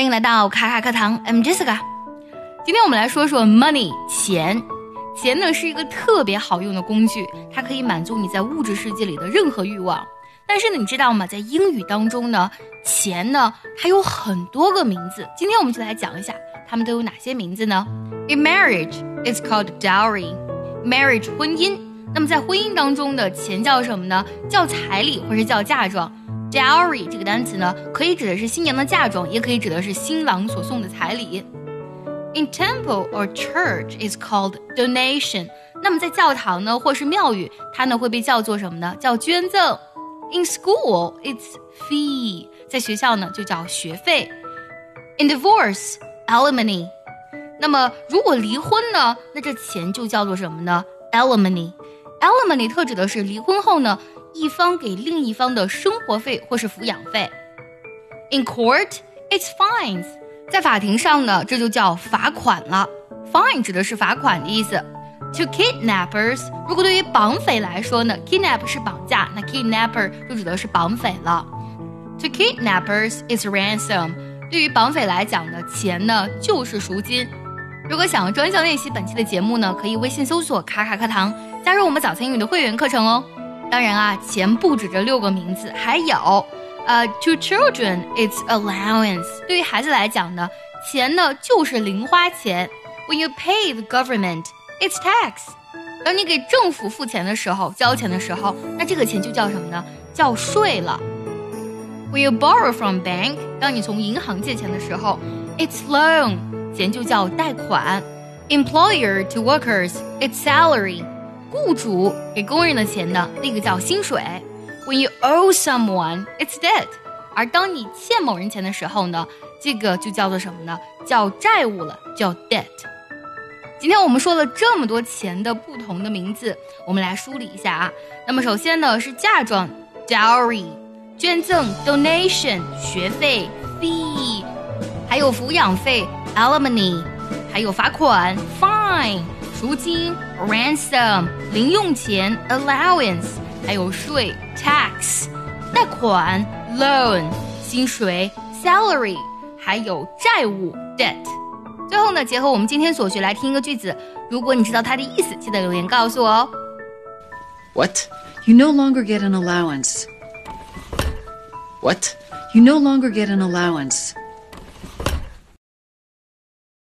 欢迎来到卡卡课堂，I'm Jessica。今天我们来说说 money 钱。钱呢是一个特别好用的工具，它可以满足你在物质世界里的任何欲望。但是呢，你知道吗？在英语当中呢，钱呢它有很多个名字。今天我们就来讲一下，它们都有哪些名字呢？In marriage, it's called dowry. Marriage 婚姻。那么在婚姻当中的钱叫什么呢？叫彩礼或是叫嫁妆。Dowry 这个单词呢，可以指的是新娘的嫁妆，也可以指的是新郎所送的彩礼。In temple or church is called donation。那么在教堂呢，或是庙宇，它呢会被叫做什么呢？叫捐赠。In school, it's fee。在学校呢，就叫学费。In divorce, alimony。那么如果离婚呢，那这钱就叫做什么呢？Alimony。Alimony 特指的是离婚后呢，一方给另一方的生活费或是抚养费。In court, it's fines。在法庭上呢，这就叫罚款了。Fine 指的是罚款的意思。To kidnappers，如果对于绑匪来说呢，kidnap 是绑架，那 kidnapper 就指的是绑匪了。To kidnappers is ransom。对于绑匪来讲呢，钱呢就是赎金。如果想要专项练习本期的节目呢，可以微信搜索“卡卡课堂”，加入我们早餐英语的会员课程哦。当然啊，钱不止这六个名字，还有，呃，to children it's allowance。对于孩子来讲呢，钱呢就是零花钱。When you pay the government, it's tax。当你给政府付钱的时候，交钱的时候，那这个钱就叫什么呢？叫税了。When you borrow from bank，当你从银行借钱的时候，it's loan，钱就叫贷款。Employer to workers, it's salary。 雇主给工人的钱呢，那个叫薪水。When you owe someone, it's debt。而当你欠某人钱的时候呢，这个就叫做什么呢？叫债务了，叫 debt。今天我们说了这么多钱的不同的名字，我们来梳理一下啊。那么首先呢是嫁妆 dowry，捐赠 donation，学费 fee，还有抚养费 alimony，还有罚款 fine。赎金 ransom，零用钱 allowance，还有税 tax，贷款 loan，薪水 salary，还有债务 debt。最后呢，结合我们今天所学来听一个句子，如果你知道它的意思，记得留言告诉我哦。What? You no longer get an allowance. What? You no longer get an allowance.